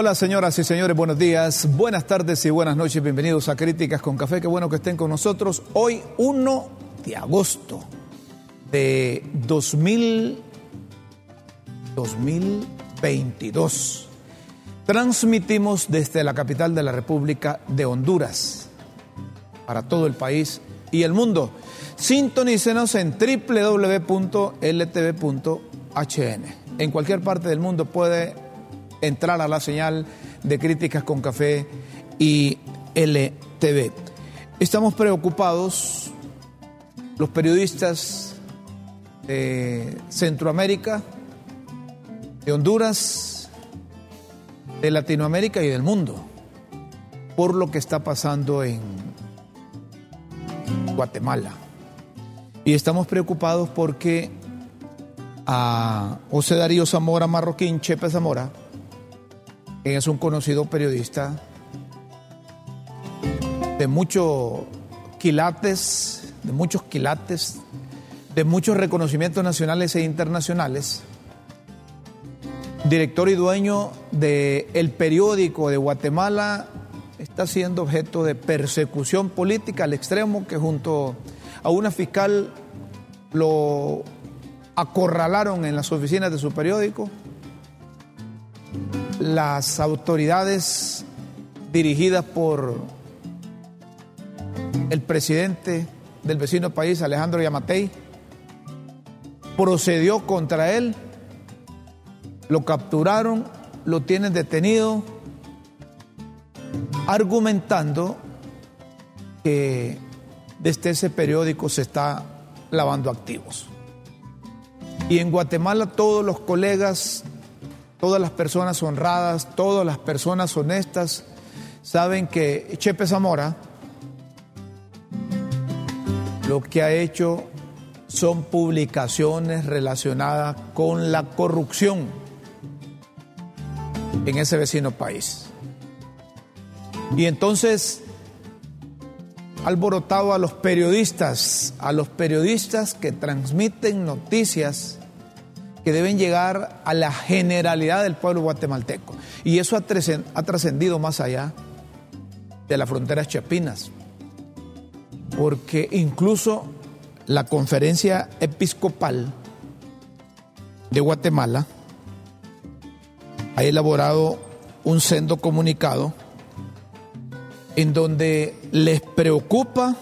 Hola señoras y señores, buenos días, buenas tardes y buenas noches, bienvenidos a Críticas con Café, qué bueno que estén con nosotros hoy 1 de agosto de 2000, 2022. Transmitimos desde la capital de la República de Honduras para todo el país y el mundo. Sintonícenos en www.ltv.hn. En cualquier parte del mundo puede entrar a la señal de críticas con café y LTV. Estamos preocupados, los periodistas de Centroamérica, de Honduras, de Latinoamérica y del mundo, por lo que está pasando en Guatemala. Y estamos preocupados porque a José Darío Zamora Marroquín, Chepe Zamora, es un conocido periodista de muchos quilates, de muchos quilates, de muchos reconocimientos nacionales e internacionales, director y dueño del el periódico de Guatemala, está siendo objeto de persecución política al extremo que junto a una fiscal lo acorralaron en las oficinas de su periódico. Las autoridades dirigidas por el presidente del vecino país, Alejandro Yamatei, procedió contra él, lo capturaron, lo tienen detenido, argumentando que desde ese periódico se está lavando activos. Y en Guatemala todos los colegas, todas las personas honradas, todas las personas honestas, saben que Chepe Zamora lo que ha hecho son publicaciones relacionadas con la corrupción en ese vecino país. Y entonces alborotado a los periodistas, a los periodistas que transmiten noticias que deben llegar a la generalidad del pueblo guatemalteco. Y eso ha trascendido más allá de las fronteras chapinas, porque incluso la conferencia episcopal de Guatemala ha elaborado un sendo comunicado en donde les preocupa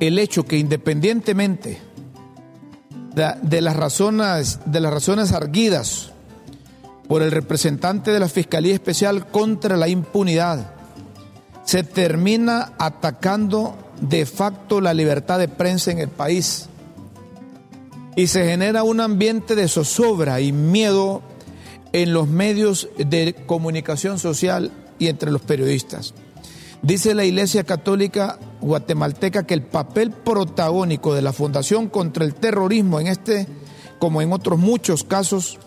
el hecho que independientemente de, las razones de las razones arguidas por el representante de la Fiscalía Especial contra la impunidad, se termina atacando de facto la libertad de prensa en el país y se genera un ambiente de zozobra y miedo en los medios de comunicación social y entre los periodistas. Dice la Iglesia Católica guatemalteca que el papel protagónico de la Fundación contra el Terrorismo en este, como en otros muchos casos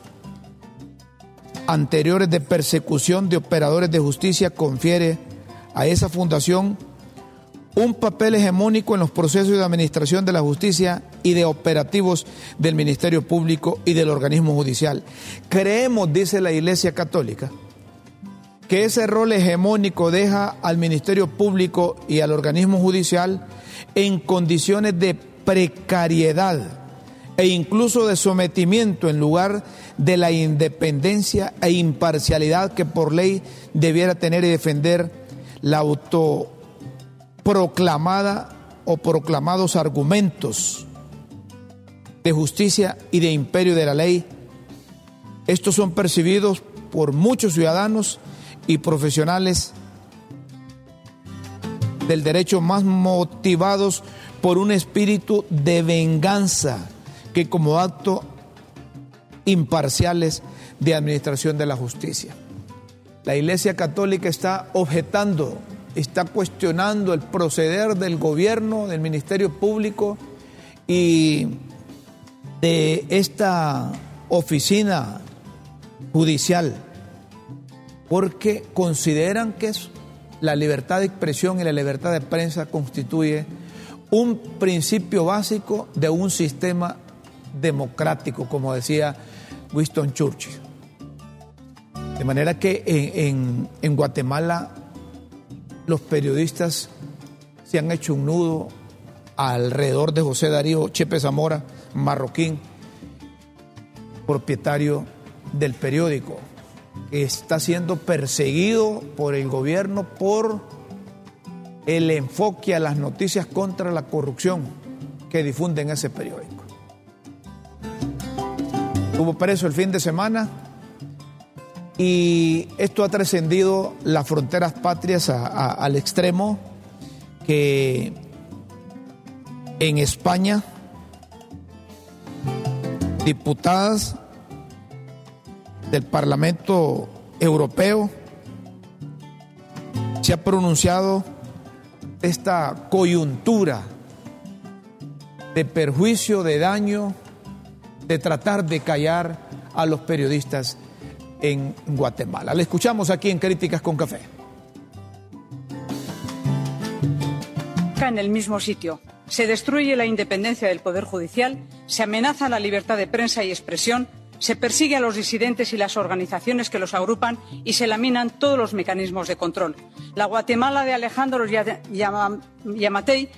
anteriores de persecución de operadores de justicia, confiere a esa fundación un papel hegemónico en los procesos de administración de la justicia y de operativos del Ministerio Público y del organismo judicial. Creemos, dice la Iglesia Católica, que ese rol hegemónico deja al Ministerio Público y al organismo judicial en condiciones de precariedad e incluso de sometimiento en lugar de la independencia e imparcialidad que por ley debiera tener y defender la autoproclamada o proclamados argumentos de justicia y de imperio de la ley. Estos son percibidos por muchos ciudadanos y profesionales del derecho más motivados por un espíritu de venganza que como acto imparciales de administración de la justicia. La Iglesia Católica está objetando, está cuestionando el proceder del gobierno, del Ministerio Público y de esta oficina judicial porque consideran que la libertad de expresión y la libertad de prensa constituye un principio básico de un sistema democrático, como decía Winston Churchill. De manera que en, en Guatemala los periodistas se han hecho un nudo alrededor de José Darío Chepe Zamora, marroquín, propietario del periódico, que está siendo perseguido por el gobierno por el enfoque a las noticias contra la corrupción que difunden ese periódico. Estuvo preso el fin de semana y esto ha trascendido las fronteras patrias al extremo que en España diputadas del Parlamento Europeo se ha pronunciado esta coyuntura de perjuicio, de daño, de tratar de callar a los periodistas en Guatemala. Le escuchamos aquí en Críticas con Café. En el mismo sitio. Se destruye la independencia del Poder Judicial, se amenaza la libertad de prensa y expresión, se persigue a los disidentes y las organizaciones que los agrupan y se laminan todos los mecanismos de control. La Guatemala de Alejandro Yamatei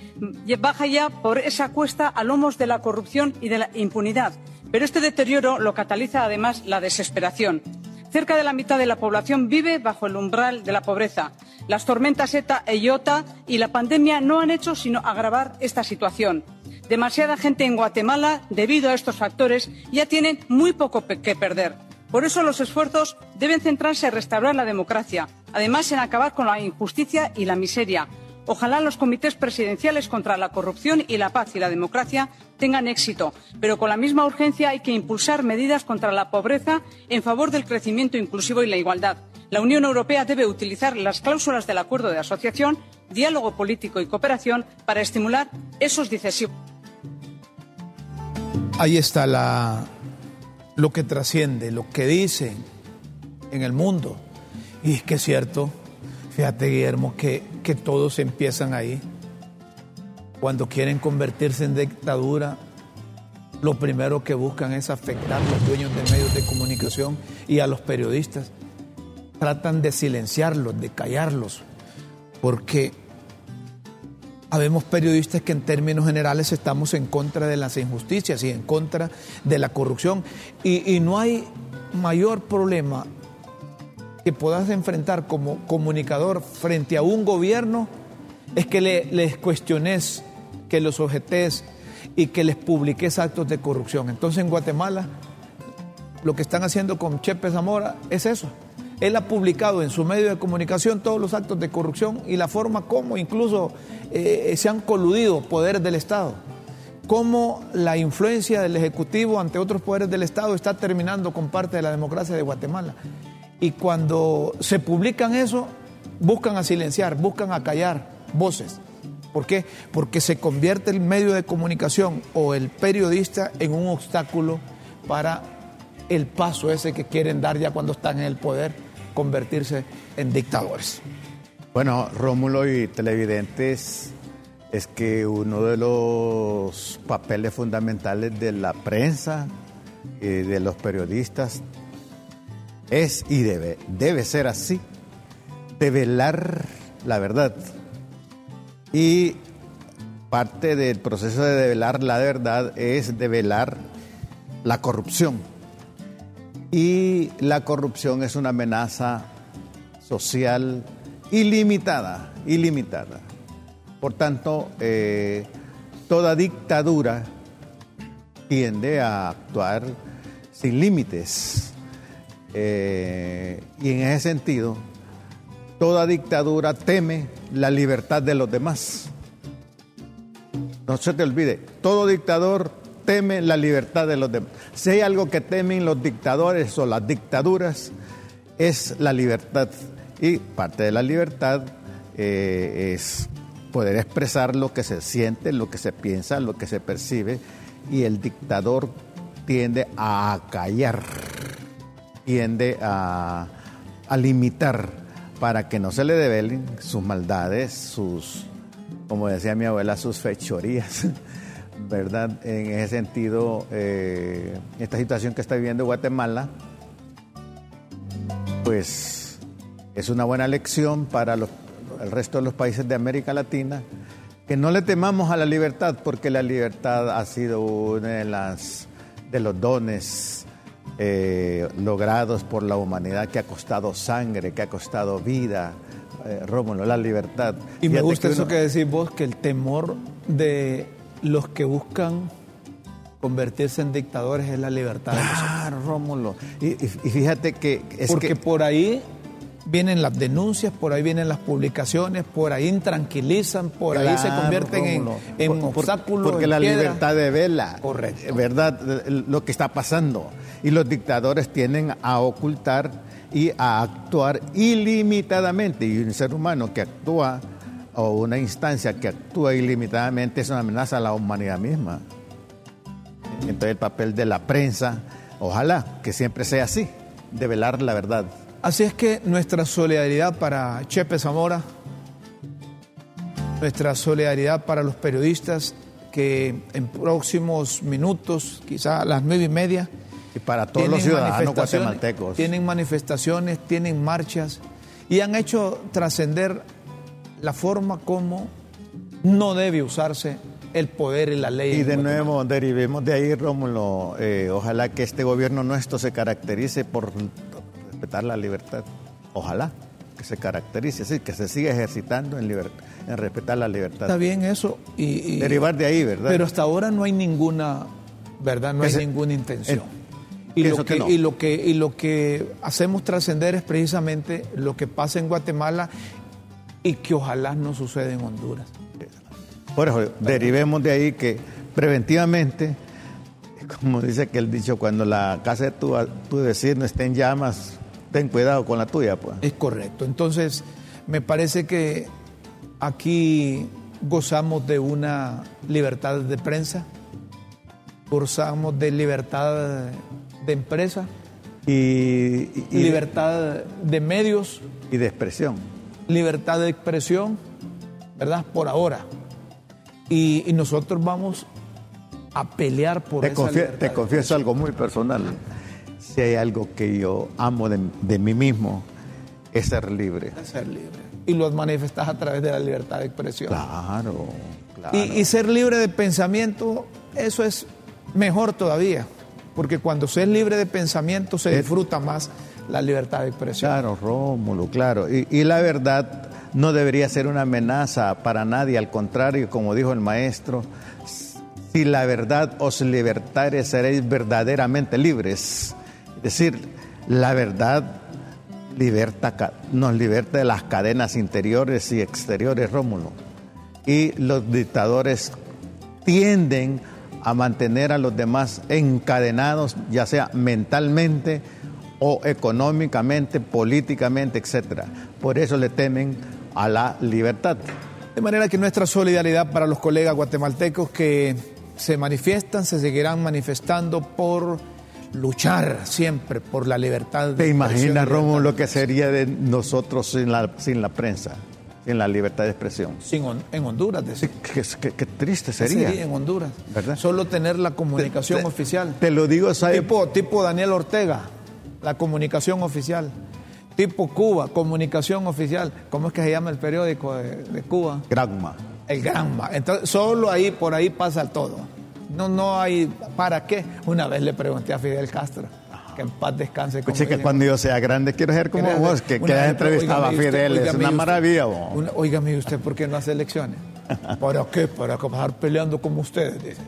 baja ya por esa cuesta a lomos de la corrupción y de la impunidad. Pero este deterioro lo cataliza además la desesperación. Cerca de la mitad de la población vive bajo el umbral de la pobreza. Las tormentas ETA e IOTA y la pandemia no han hecho sino agravar esta situación. Demasiada gente en Guatemala, debido a estos factores, ya tiene muy poco que perder. Por eso los esfuerzos deben centrarse en restaurar la democracia, además en acabar con la injusticia y la miseria, Ojalá los comités presidenciales contra la corrupción y la paz y la democracia tengan éxito, pero con la misma urgencia hay que impulsar medidas contra la pobreza en favor del crecimiento inclusivo y la igualdad. La Unión Europea debe utilizar las cláusulas del acuerdo de asociación, diálogo político y cooperación para estimular esos decisivos. Ahí está lo que trasciende, lo que dicen en el mundo. Y es que es cierto, Fíjate, Guillermo, que, que todos empiezan ahí. Cuando quieren convertirse en dictadura, lo primero que buscan es afectar a los dueños de medios de comunicación y a los periodistas. Tratan de silenciarlos, de callarlos, porque habemos periodistas que en términos generales estamos en contra de las injusticias y en contra de la corrupción. Y, no hay mayor problema que puedas enfrentar como comunicador frente a un gobierno es que les cuestiones, que los objetes y que les publiques actos de corrupción. Entonces en Guatemala lo que están haciendo con Chepe Zamora es eso. Él ha publicado en su medio de comunicación todos los actos de corrupción y la forma como incluso eh, se han coludido poderes del Estado. Cómo la influencia del Ejecutivo ante otros poderes del Estado está terminando con parte de la democracia de Guatemala. Y cuando se publican eso, buscan a silenciar, buscan a callar voces. ¿Por qué? Porque se convierte el medio de comunicación o el periodista en un obstáculo para el paso ese que quieren dar ya cuando están en el poder, convertirse en dictadores. Bueno, Rómulo y televidentes, es que uno de los papeles fundamentales de la prensa y de los periodistas es y debe, debe ser así, develar la verdad. Y parte del proceso de develar la verdad es develar la corrupción. Y la corrupción es una amenaza social ilimitada, ilimitada. Por tanto, eh, toda dictadura tiende a actuar sin límites eh, y en ese sentido, toda dictadura teme la libertad de los demás. No se te olvide, todo dictador teme la libertad de los demás. Si hay algo que temen los dictadores o las dictaduras, es la libertad. Y parte de la libertad eh, es poder expresar lo que se siente, lo que se piensa, lo que se percibe, y el dictador tiende a callar tiende a, limitar para que no se le develen sus maldades, sus, como decía mi abuela, sus fechorías. ¿Verdad? En ese sentido, eh, esta situación que está viviendo Guatemala, pues es una buena lección para el resto de los países de América Latina que no le temamos a la libertad, porque la libertad ha sido uno de, las, de los dones eh, logrados por la humanidad que ha costado sangre, que ha costado vida. Eh, Rómulo, la libertad. Y me gusta eso que decís vos, que el temor de los que buscan convertirse en dictadores es la libertad. Claro, Rómulo. Y, fíjate que... Es Porque por ahí vienen las denuncias, por ahí vienen las publicaciones, por ahí intranquilizan, por ahí se convierten en, en obstáculos. Porque la libertad de vela, Correcto. ¿verdad? Lo que está pasando. Y los dictadores tienden a ocultar y a actuar ilimitadamente. Y un ser humano que actúa, o una instancia que actúa ilimitadamente, es una amenaza a la humanidad misma. Entonces el papel de la prensa, ojalá que siempre sea así, de velar la verdad. Así es que nuestra solidaridad para Chepe Zamora, nuestra solidaridad para los periodistas que en próximos minutos, quizá a las nueve y media, y para todos los ciudadanos guatemaltecos. Tienen manifestaciones, tienen marchas y han hecho trascender la forma como no debe usarse el poder y la ley. Y de nuevo, derivemos de ahí, Rómulo, eh, ojalá que este gobierno nuestro se caracterice por respetar la libertad. Ojalá que se caracterice así, que se siga ejercitando en, en respetar la libertad. Está bien eso. Y, Derivar de ahí, ¿verdad? Pero hasta ahora no hay ninguna, ¿verdad? No hay ninguna intención. y, lo que, y, lo que, y lo que hacemos trascender es precisamente lo que pasa en Guatemala y que ojalá no suceda en Honduras. Por eso, derivemos de ahí que preventivamente, como dice que el dicho, cuando la casa de tu, tu vecino esté en llamas, ten cuidado con la tuya. Pues. Es correcto. Entonces, me parece que aquí gozamos de una libertad de prensa, gozamos de libertad de empresa, y, libertad de medios. Y de expresión. Libertad de expresión, ¿verdad? Por ahora. Y, nosotros vamos a pelear por te esa Te confieso algo muy personal si hay algo que yo amo de, mí mismo, es ser libre. Es ser libre. Y lo manifestas a través de la libertad de expresión. Claro, claro. Y, ser libre de pensamiento, eso es mejor todavía, porque cuando se es libre de pensamiento se disfruta más la libertad de expresión. Claro, Rómulo, claro. Y, la verdad no debería ser una amenaza para nadie, al contrario, como dijo el maestro, si la verdad os libertare seréis verdaderamente libres. Es decir, la verdad liberta, nos liberta de las cadenas interiores y exteriores, Rómulo. Y los dictadores tienden a mantener a los demás encadenados, ya sea mentalmente o económicamente, políticamente, etc. Por eso le temen a la libertad. De manera que nuestra solidaridad para los colegas guatemaltecos que se manifiestan, se seguirán manifestando por luchar siempre por la libertad. ¿Te imaginas, Romo, lo que sería de nosotros sin la, sin la prensa? Sin la libertad de expresión. Sin, en Honduras. qué, triste sería. Sí, en Honduras. ¿verdad? Solo tener la comunicación oficial. Te lo digo, ¿sabes? Tipo, tipo Daniel Ortega, la comunicación oficial. Tipo Cuba, comunicación oficial. ¿Cómo es que se llama el periódico de, de Cuba? Granma. El Granma. Entonces, solo ahí, por ahí pasa todo. No, no hay, ¿para qué? Una vez le pregunté a Fidel Castro, que en paz descanse. Escuche que cuando yo sea grande quiero ser como vos, que, que has entrevistado a Fidel, es una maravilla. Una, oígame usted, ¿por qué no hace elecciones? ¿Para qué? Para pasar peleando como ustedes, dice.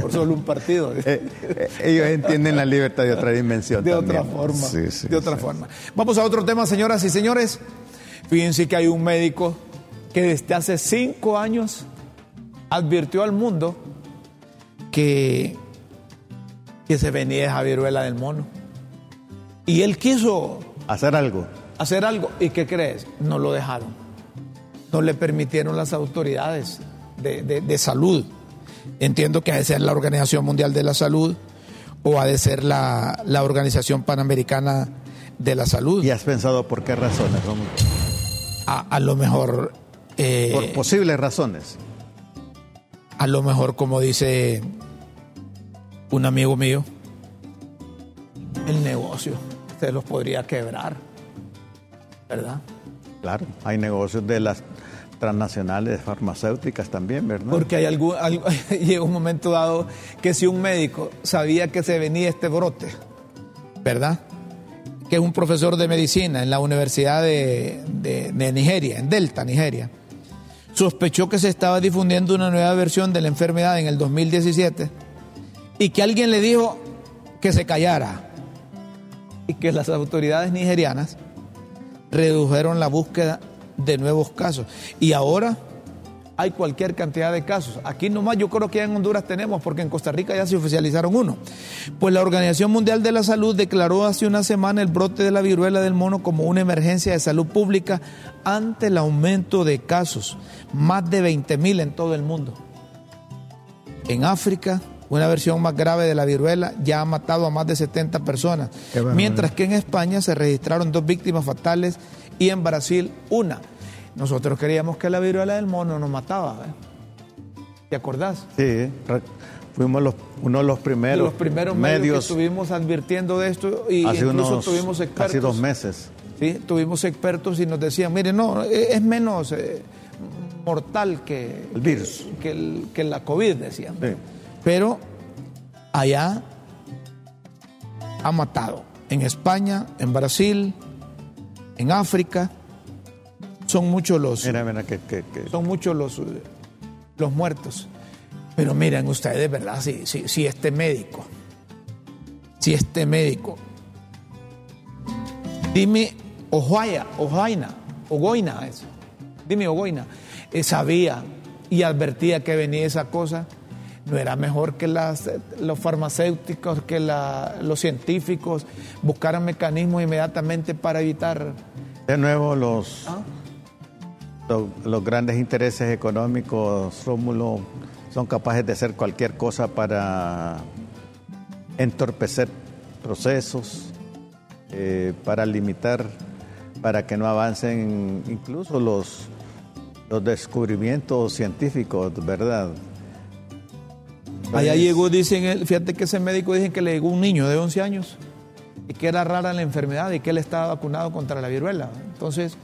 Por solo un partido. Eh, eh, ellos entienden la libertad de otra dimensión. De otra forma. de otra forma. Vamos a otro tema, señoras y señores. Fíjense que hay un médico que desde hace cinco años advirtió al mundo que, que se venía esa viruela del mono. Y él quiso hacer algo. Hacer algo. ¿Y qué crees? No lo dejaron. No le permitieron las autoridades de, salud. Entiendo que ha de ser la Organización Mundial de la Salud o ha de ser la, Organización Panamericana de la Salud. ¿Y has pensado por qué razones, A, lo mejor... Eh, por posibles razones. A lo mejor, como dice un amigo mío, el negocio se los podría quebrar. ¿verdad? Claro, hay negocios de las transnacionales farmacéuticas también, ¿verdad? Porque hay algún, llega un momento dado que si un médico sabía que se venía este brote, ¿verdad? Que es un profesor de medicina en la Universidad de Nigeria, en Delta, Nigeria, sospechó que se estaba difundiendo una nueva versión de la enfermedad en el 2017 y que alguien le dijo que se callara y que las autoridades nigerianas redujeron la búsqueda de nuevos casos. Y ahora hay cualquier cantidad de casos. Aquí nomás yo creo que ya en Honduras tenemos, porque en Costa Rica ya se oficializaron uno. Pues la Organización Mundial de la Salud declaró hace una semana el brote de la viruela del mono como una emergencia de salud pública ante el aumento de casos, más de 20 mil en todo el mundo. En África, una versión más grave de la viruela ya ha matado a más de 70 personas, mientras que en España se registraron dos víctimas fatales y en Brasil una. Nosotros queríamos que la viruela del mono nos mataba. ¿eh? ¿Te acordás? Sí, fuimos los, uno de los primeros, los primeros medios, que estuvimos advirtiendo de esto y incluso tuvimos expertos. Casi dos meses. Sí, tuvimos expertos y nos decían, mire, no, e, es menos eh, mortal que el virus, que, que la COVID, decían. Pero allá ha matado. En España, en Brasil, en África, son muchos los. Son muchos los, los muertos. Pero miren ustedes, ¿verdad? Si, si, si este médico, si este médico, dime Ojoya, Ojaina, Ogoina, eso, dime Ogoina, eh, sabía y advertía que venía esa cosa no era mejor que las, los farmacéuticos, que los científicos buscaran mecanismos inmediatamente para evitar. De nuevo, los, ¿Ah? Los, grandes intereses económicos, Rómulo, son capaces de hacer cualquier cosa para entorpecer procesos, eh, para limitar, para que no avancen incluso los, los descubrimientos científicos, ¿verdad? Allá llegó, dicen, fíjate que ese médico dicen que le llegó un niño de 11 años y que era rara la enfermedad y que él estaba vacunado contra la viruela. Entonces,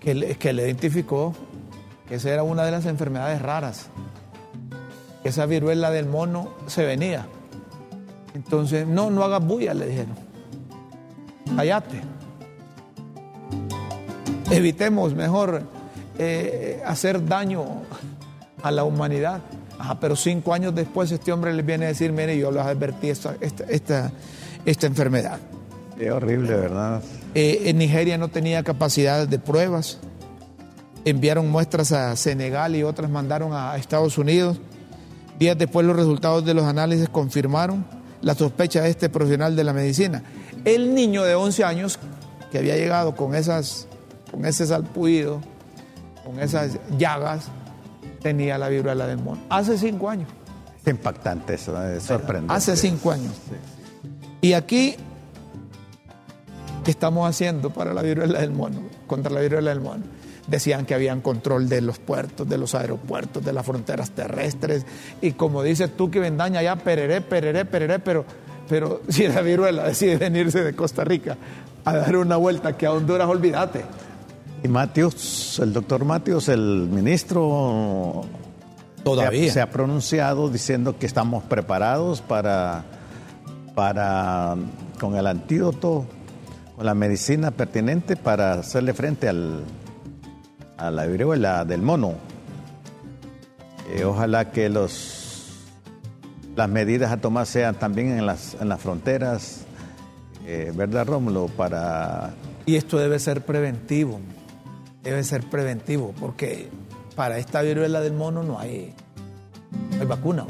que le, identificó que esa era una de las enfermedades raras, esa viruela del mono se venía. Entonces, no, no hagas bulla, le dijeron. Cállate. Evitemos mejor eh, hacer daño a la humanidad. Ajá, pero cinco años después este hombre le viene a decir, mire, yo les advertí esta, esta, esta, enfermedad. Es horrible, ¿verdad? Eh, en Nigeria no tenía capacidad de pruebas. Enviaron muestras a Senegal y otras mandaron a Estados Unidos. Días después los resultados de los análisis confirmaron la sospecha de este profesional de la medicina. El niño de 11 años que había llegado con, esas, con ese salpuido, con esas llagas, tenía la viruela del mono. Hace cinco años. Es impactante eso, es sorprendente. Hace cinco años. Y aquí, ¿qué estamos haciendo para la viruela del mono? Contra la viruela del mono. Decían que habían control de los puertos, de los aeropuertos, de las fronteras terrestres. Y como dices tú que Vendaña ya pereré, pereré, pereré, pero, pero si la viruela decide venirse de Costa Rica a dar una vuelta que a Honduras, olvídate. Y Matios, el doctor Matios, el ministro, todavía se ha, pronunciado diciendo que estamos preparados para, para, con el antídoto, con la medicina pertinente para hacerle frente al, a la viruela del mono. Eh, ojalá que los, las medidas a tomar sean también en las, en las fronteras, eh, ¿verdad, Rómulo? Para... Y esto debe ser preventivo debe ser preventivo, porque para esta viruela del mono no hay, hay vacuna.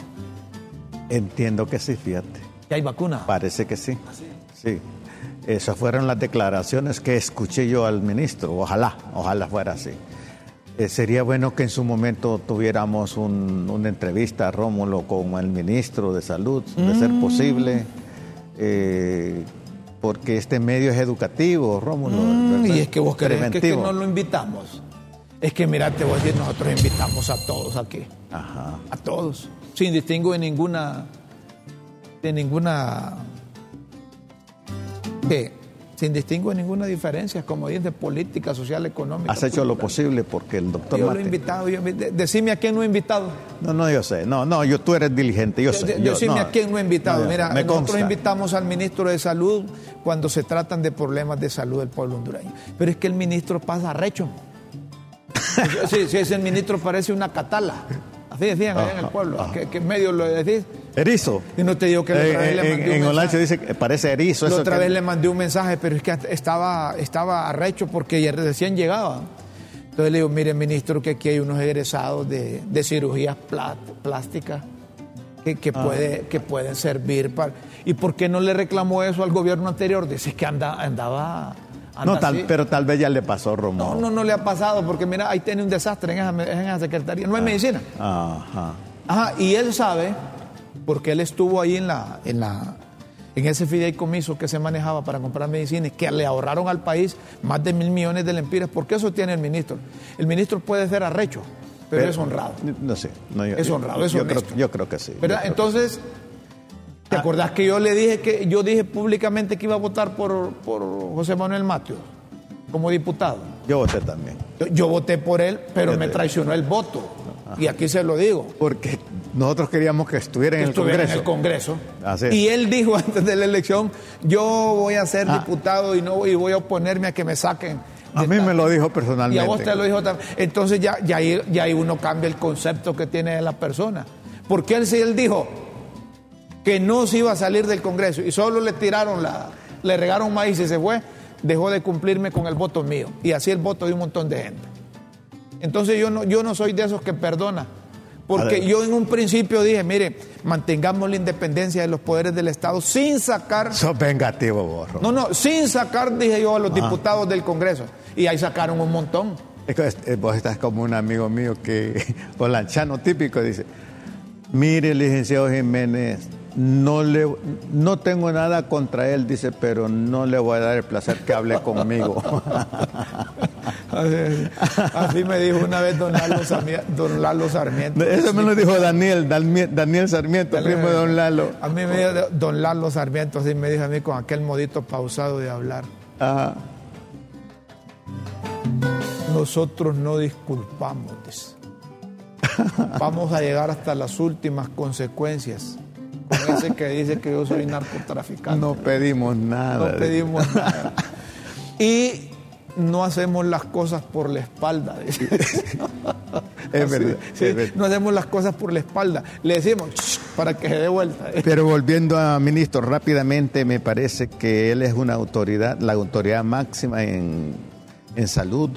Entiendo que sí, fíjate. ¿Y hay vacuna? Parece que sí. ¿Ah, sí? Esas fueron las declaraciones que escuché yo al ministro. Ojalá, ojalá fuera así. Eh, sería bueno que en su momento tuviéramos una entrevista, Rómulo, con el ministro de Salud, de ser mm. posible. Eh, porque este medio es educativo, Rómulo. Mm, y es que vos querés que, no lo invitamos. Es que mira, te voy a decir, nosotros invitamos a todos aquí. Ajá. A todos. Sin distingo de ninguna. de ninguna. ¿Qué? sin distingo ninguna diferencia, como dice, política, social, económica. Has hecho lo posible porque el doctor Yo Mate... lo he invitado, yo, decime a quién no he invitado. No, no, yo sé, no, no, yo, tú eres diligente, yo, sé. Yo, decime no, a quién no he invitado. no, Mira, nosotros consta. invitamos al ministro de Salud cuando se tratan de problemas de salud del pueblo hondureño. Pero es que el ministro pasa recho. Sí, sí, ese ministro parece una catala. Así decían allá en el pueblo. ¿Qué, qué medio lo decís? Erizo. Y no te digo que Eh, otra vez le en, mandé un en mensaje. Olancho dice que parece erizo. La eso otra que- vez le mandé un mensaje, pero es que estaba, estaba arrecho porque ya recién llegaba. Entonces le digo, mire ministro, que aquí hay unos egresados de, de cirugías plá- plásticas que, que, Ah. puede, que pueden servir para... ¿Y por qué no le reclamó eso al gobierno anterior? Dice que anda, andaba... anda No, tal, pero tal vez ya le pasó, no, Romo. no, no le ha pasado porque mira, ahí tiene un desastre en esa, en esa secretaría. No hay medicina. Ajá. Ajá, y él sabe, porque él estuvo ahí en la, en la, en ese fideicomiso que se manejaba para comprar medicinas, que le ahorraron al país más de mil millones de lempiras, porque eso tiene el ministro. El ministro puede ser arrecho, pero, es honrado. No sé. no, yo- Es honrado, es yo creo, yo creo que sí. ¿Verdad? yo creo Entonces, ¿te acordás que yo le dije que yo dije públicamente que iba a votar por, por José Manuel Matios como diputado? Yo voté también. Yo, yo voté por él, pero me traicionó el voto. Y aquí se lo digo. Porque nosotros queríamos que estuviera en el estuviera Congreso. en el Congreso. Así es. Y él dijo antes de la elección, yo voy a ser Ah. diputado y no y voy a oponerme a que me saquen. A mí tal". me lo dijo Y personalmente. a vos te lo dijo también. Entonces ya, ya, ahí, ya ahí uno cambia el concepto que tiene de la persona. Porque él sí él dijo que no se iba a salir del Congreso y solo le tiraron la, le regaron maíz y se fue, dejó de cumplirme con el voto mío. Y así el voto de un montón de gente. Entonces yo no, yo no soy de esos que perdona. Porque yo en un principio dije, mire, mantengamos la independencia de los poderes del Estado sin sacar, Sos vengativo, borro. no, no, sin sacar, dije yo, a los diputados del Congreso. Y ahí sacaron un montón. Es que, eh, vos estás como un amigo mío que, holanchano típico, dice, mire, licenciado Jiménez, no, le, no tengo nada contra él, dice, pero no le voy a dar el placer que hable conmigo. Así, así me dijo una vez don Lalo, Sarmi- don Lalo Sarmiento. Eso me lo dijo Daniel, Daniel, Daniel Sarmiento, primo de don Lalo. A mí me dijo don Lalo Sarmiento, así me dijo a mí con aquel modito pausado de hablar. Ajá. Nosotros no disculpamos. dice. Vamos a llegar hasta las últimas consecuencias. Con ese que dice que yo soy narcotraficante. No pedimos nada. No pedimos nada. Y no hacemos las cosas por la espalda. dice. Es verdad, Sí, es verdad. no hacemos las cosas por la espalda. Le decimos para que se dé vuelta. Pero volviendo a ministro rápidamente, me parece que él es una autoridad, la autoridad máxima en, en salud.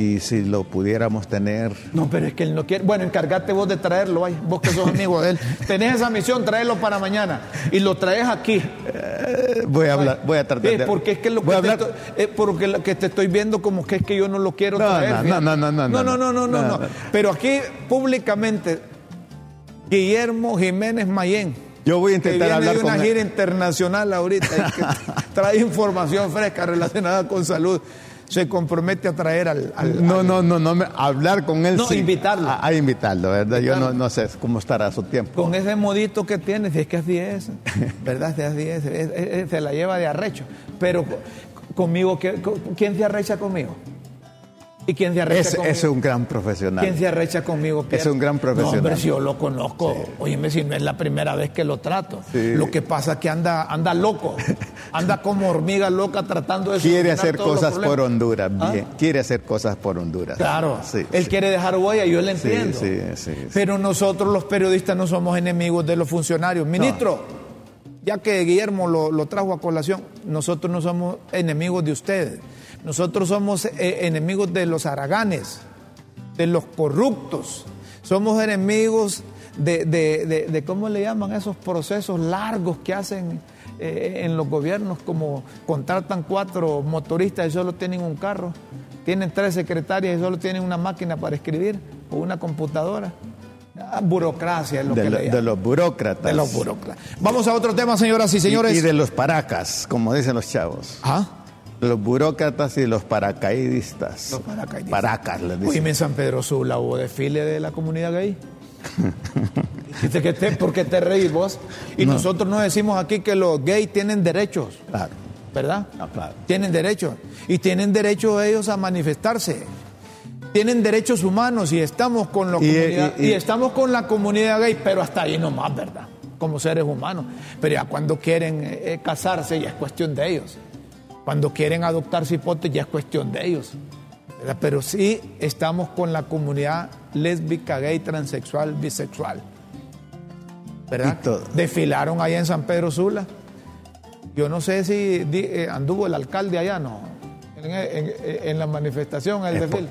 Y si lo pudiéramos tener. No, pero es que él no quiere. Bueno, encargate vos de traerlo, ahí, vos que sos amigo de él. Tenés esa misión, tráelo para mañana. Y lo traes aquí. Eh, voy a hablar, voy a tratar eh, de. Eh, porque es que lo que, te estoy, eh, porque lo que te estoy viendo como que es que yo no lo quiero no, traer. No no, no no no no, no, no, no, no. Pero aquí públicamente, Guillermo Jiménez Mayén. Yo voy a intentar que viene de una gira él. internacional ahorita, que trae información fresca relacionada con salud. Se compromete a traer al, al- No, al- no, no, no, me- hablar con él. No, sí. invitarlo. A, a invitarlo, ¿verdad? Yo no, no sé cómo estará su tiempo. con ese modito que tiene, si es que así es, ¿verdad? Si así es, es- es- se la lleva de arrecho. Pero co- conmigo, ¿qué- co- ¿quién se arrecha conmigo? ¿Y quién se arrecha Ese conmigo? es un gran profesional. ¿Quién se arrecha conmigo? Pierre? Es un gran profesional. No, hombre, si yo lo conozco. Óyeme, si no es la primera vez que lo trato. Sí. Lo que pasa es que anda, anda loco. Anda como hormiga loca tratando de Quiere hacer cosas por. Honduras, ¿Ah? bien. Quiere hacer cosas por Honduras. Claro, Sí, él sí. quiere dejar huella, yo le Sí, entiendo. sí, sí, sí. Pero nosotros los periodistas no somos enemigos de los funcionarios. Ministro, ya que Guillermo lo, lo trajo a colación, nosotros no somos enemigos de ustedes. Nosotros somos eh, enemigos de los haraganes, de los corruptos. Somos enemigos de, de- de- de, ¿cómo le llaman esos procesos largos que hacen eh, en los gobiernos? Como contratan cuatro motoristas y solo tienen un carro, tienen tres secretarias y solo tienen una máquina para escribir o una computadora. Ah, burocracia es lo de, que lo- le de los burócratas. De los burócratas. Vamos a otro tema, señoras y señores. Y, y de los paracas, como dicen los chavos. ¿Ah? Los burócratas y los paracaidistas. Los paracaidistas. Paracas, les dicen. En San Pedro Sula hubo desfile de la comunidad gay. Dice que te, ¿Por qué te reís vos? Y nosotros no decimos aquí que los gays tienen derechos. Claro. ¿verdad? Ah, claro. Tienen derecho. Y tienen derecho ellos a manifestarse. Tienen derechos humanos y estamos con, los Y, comunidad- y- y- y estamos con la comunidad gay, pero hasta ahí nomás, ¿verdad? Como seres humanos. Pero ya cuando quieren eh, eh, casarse ya es cuestión de ellos. Cuando quieren adoptar cipotes ya es cuestión de ellos. ¿verdad? Pero sí estamos con la comunidad lésbica, gay, transexual, bisexual. ¿Verdad? Desfilaron allá en San Pedro Sula. Yo no sé si di- eh, anduvo el alcalde allá, no. En, en- en la manifestación, el Es desfile.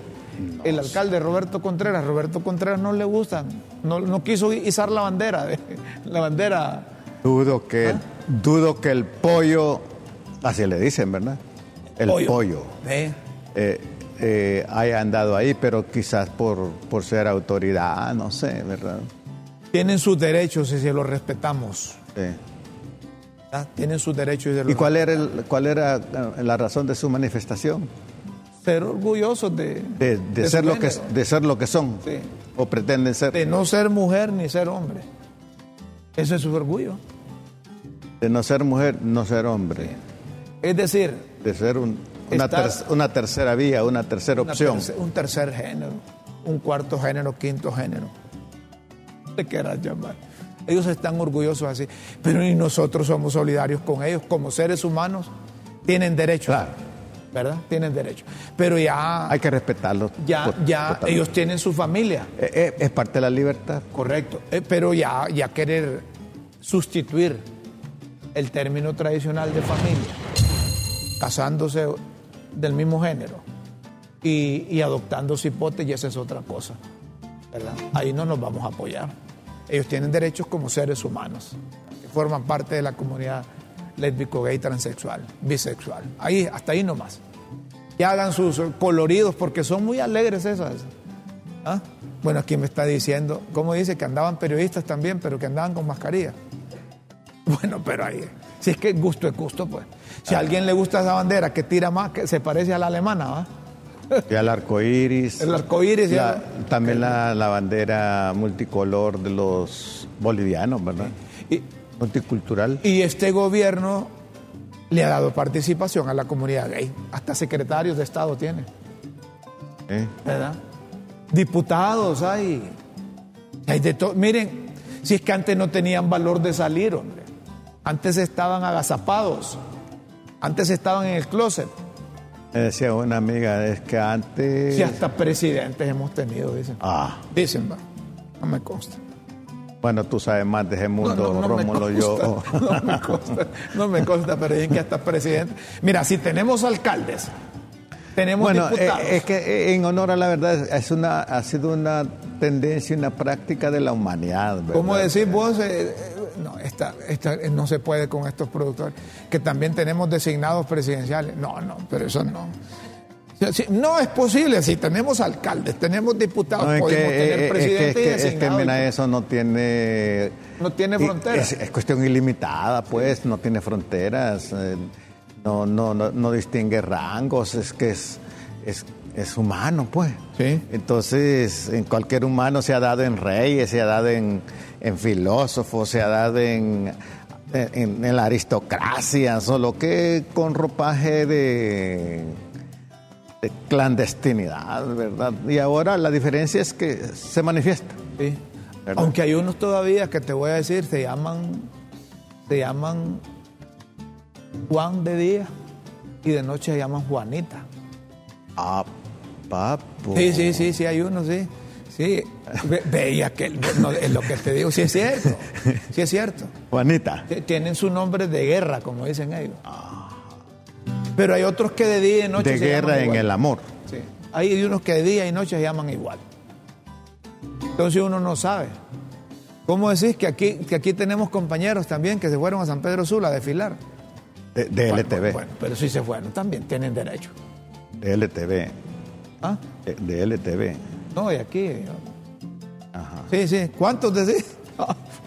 El alcalde Roberto Contreras. Roberto Contreras no le gusta. No, no quiso izar la bandera. de- la bandera. Dudo que, ¿Ah? dudo que el pollo, así le dicen, ¿verdad? El pollo, ¿eh? eh, eh, haya andado ahí, pero quizás por, por ser autoridad, no sé, ¿verdad? Tienen sus derechos y se los respetamos. Sí. ¿verdad? Tienen sus derechos y se los ¿Y cuál era, el- cuál era eh, la razón de su manifestación? Ser orgullosos de, De, de de ser, lo que, de ser lo que son, Sí. o pretenden ser, de no ser mujer ni ser hombre. Ese es su orgullo. de no ser mujer, no ser hombre, Es decir, de ser un- una, Estar- ter- una tercera vía, una tercera una opción. terce- un tercer género, un cuarto género, quinto género. Te quieras llamar. Ellos están orgullosos así. Pero y nosotros somos solidarios con ellos. Como seres humanos, tienen derecho. Claro. ¿Verdad? Tienen derecho. Pero ya, Hay que respetarlo. ya, ya ellos tienen su familia. Eh, eh, es parte de la libertad. Correcto. Eh, pero ya, ya querer sustituir el término tradicional de familia, casándose del mismo género y, y adoptando cipotes, y esa es otra cosa. Ahí no nos vamos a apoyar. Ellos tienen derechos como seres humanos, que forman parte de la comunidad lésbico, gay, transexual, bisexual. Ahí, hasta ahí nomás. Que hagan sus coloridos, porque son muy alegres esas. ¿Ah? Bueno, aquí me está diciendo, ¿cómo dice? Que andaban periodistas también, pero que andaban con mascarilla. Bueno, pero ahí, si es que gusto es gusto, pues. Si a alguien le gusta esa bandera que tira más, que se parece a la alemana, ¿va? Y al arco iris. El arco iris, La- también la, la bandera multicolor de los bolivianos, ¿verdad? Y, Multicultural. y este gobierno le ha dado participación a la comunidad gay. Hasta secretarios de Estado tiene, ¿eh? ¿verdad? Diputados hay. Hay de todo. Miren, si es que antes no tenían valor de salir, hombre. Antes estaban agazapados. Antes estaban en el closet. Me decía una amiga, es que antes... Si hasta presidentes hemos tenido, dicen. Ah, Dicen, va. No me consta. bueno, tú sabes más de ese mundo, me Rómulo, consta, yo... No me consta, no me consta, pero dicen que hasta presidente. Mira, si tenemos alcaldes, tenemos Bueno, eh, diputados. es que eh, en honor a la verdad es una, ha sido una tendencia, una práctica de la humanidad. ¿verdad? Como decís vos, eh, eh, no, esta, esta, eh, no se puede con estos productores, que también tenemos designados presidenciales. No, no, pero eso no. No es posible, si tenemos alcaldes, tenemos diputados, No, que, podemos eh, tener eh, es que- presidente es que- y es que, designado. mira, eso no tiene... No tiene fronteras. Es, es cuestión ilimitada, pues, no tiene fronteras, eh, no, no, no, no distingue rangos, es que es, es, es humano, pues. Sí. Entonces, en cualquier humano se ha dado en reyes, se ha dado en, en filósofos, se ha dado en, en, en la aristocracia, solo que con ropaje de, de clandestinidad, ¿verdad? Y ahora la diferencia es que se manifiesta. Sí. ¿Verdad? Aunque hay unos todavía que te voy a decir, se llaman, se llaman Juan de día y de noche se llaman Juanita. Ah, papo. Sí, sí, sí, sí, hay unos, sí. Sí, Ve- veía que no, es lo que te digo, sí es cierto, sí es cierto. Juanita. Tienen su nombre de guerra, como dicen ellos. Pero hay otros que de día y noche De se llaman guerra en igual. el amor. Sí. Hay unos que de día y noche se llaman igual. Entonces uno no sabe. ¿Cómo decís que aquí, que aquí tenemos compañeros también que se fueron a San Pedro Sula a desfilar? De, de Bueno, LTV. Bueno, pero si se fueron, también tienen derecho. De LTV. ¿Ah? De, de LTV. No, y aquí. Ajá. Sí, sí. ¿Cuántos decís?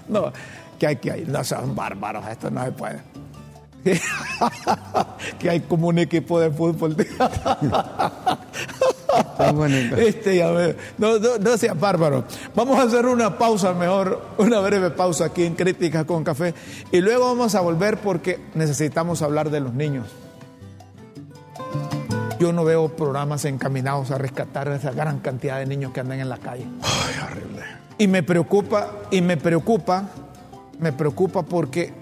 No, que hay que hay. No son bárbaros, esto no se puede. que hay como un equipo de fútbol. este, no, no, no sea bárbaro. Vamos a hacer una pausa mejor, una breve pausa aquí en Críticas con Café. Y luego vamos a volver porque necesitamos hablar de los niños. Yo no veo programas encaminados a rescatar a esa gran cantidad de niños que andan en la calle. Ay, horrible. Y me preocupa, y me preocupa, me preocupa porque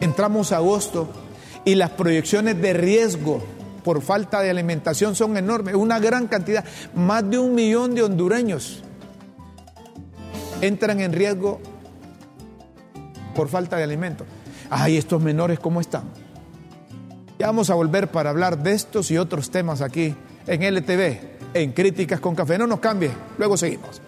entramos a agosto y las proyecciones de riesgo por falta de alimentación son enormes. Una gran cantidad, más de un millón de hondureños entran en riesgo por falta de alimento. Ay, estos menores, ¿cómo están? Vamos a volver para hablar de estos y otros temas aquí en LTV, en Críticas con Café. No nos cambie, luego seguimos.